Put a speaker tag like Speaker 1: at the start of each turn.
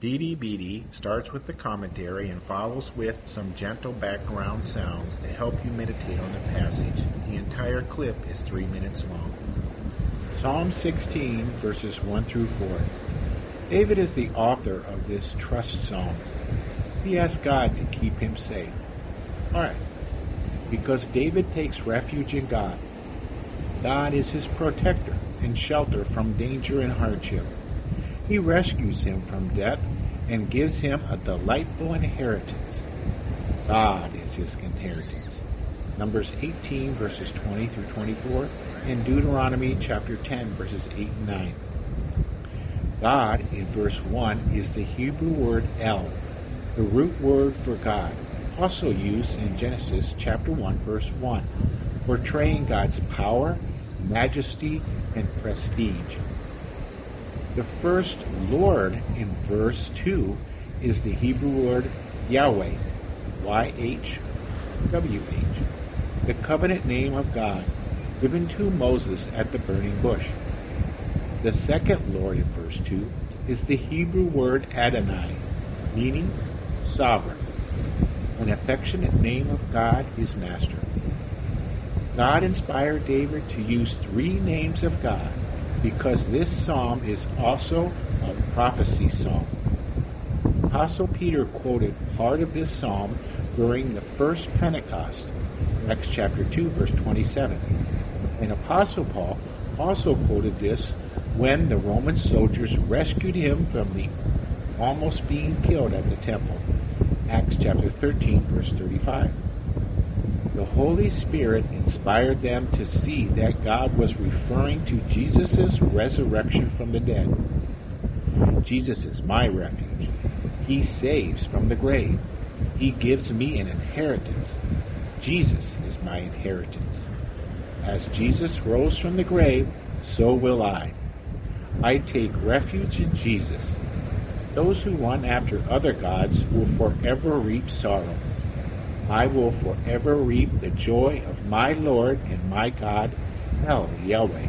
Speaker 1: BDBD starts with the commentary and follows with some gentle background sounds to help you meditate on the passage. The entire clip is three minutes long.
Speaker 2: Psalm 16, verses 1 through 4. David is the author of this trust psalm. He asks God to keep him safe. Alright, because David takes refuge in God. God is his protector and shelter from danger and hardship. He rescues him from death and gives him a delightful inheritance. God is his inheritance. Numbers 18 verses 20 through 24 and Deuteronomy chapter 10 verses 8 and 9. God in verse 1 is the Hebrew word El, the root word for God, also used in Genesis chapter 1 verse 1, portraying God's power, majesty, and prestige. The first Lord in verse 2 is the Hebrew word Yahweh, Y-H-W-H, the covenant name of God given to Moses at the burning bush. The second Lord in verse 2 is the Hebrew word Adonai, meaning sovereign, an affectionate name of God, his master. God inspired David to use three names of God because this psalm is also a prophecy psalm. Apostle Peter quoted part of this psalm during the first Pentecost, Acts chapter 2, verse 27. And Apostle Paul also quoted this when the Roman soldiers rescued him from the almost being killed at the temple, Acts chapter 13, verse 35. The Holy Spirit inspired them to see that God was referring to Jesus' resurrection from the dead. Jesus is my refuge. He saves from the grave. He gives me an inheritance. Jesus is my inheritance. As Jesus rose from the grave, so will I. I take refuge in Jesus. Those who run after other gods will forever reap sorrow. I will forever reap the joy of my Lord and my God, El Yahweh.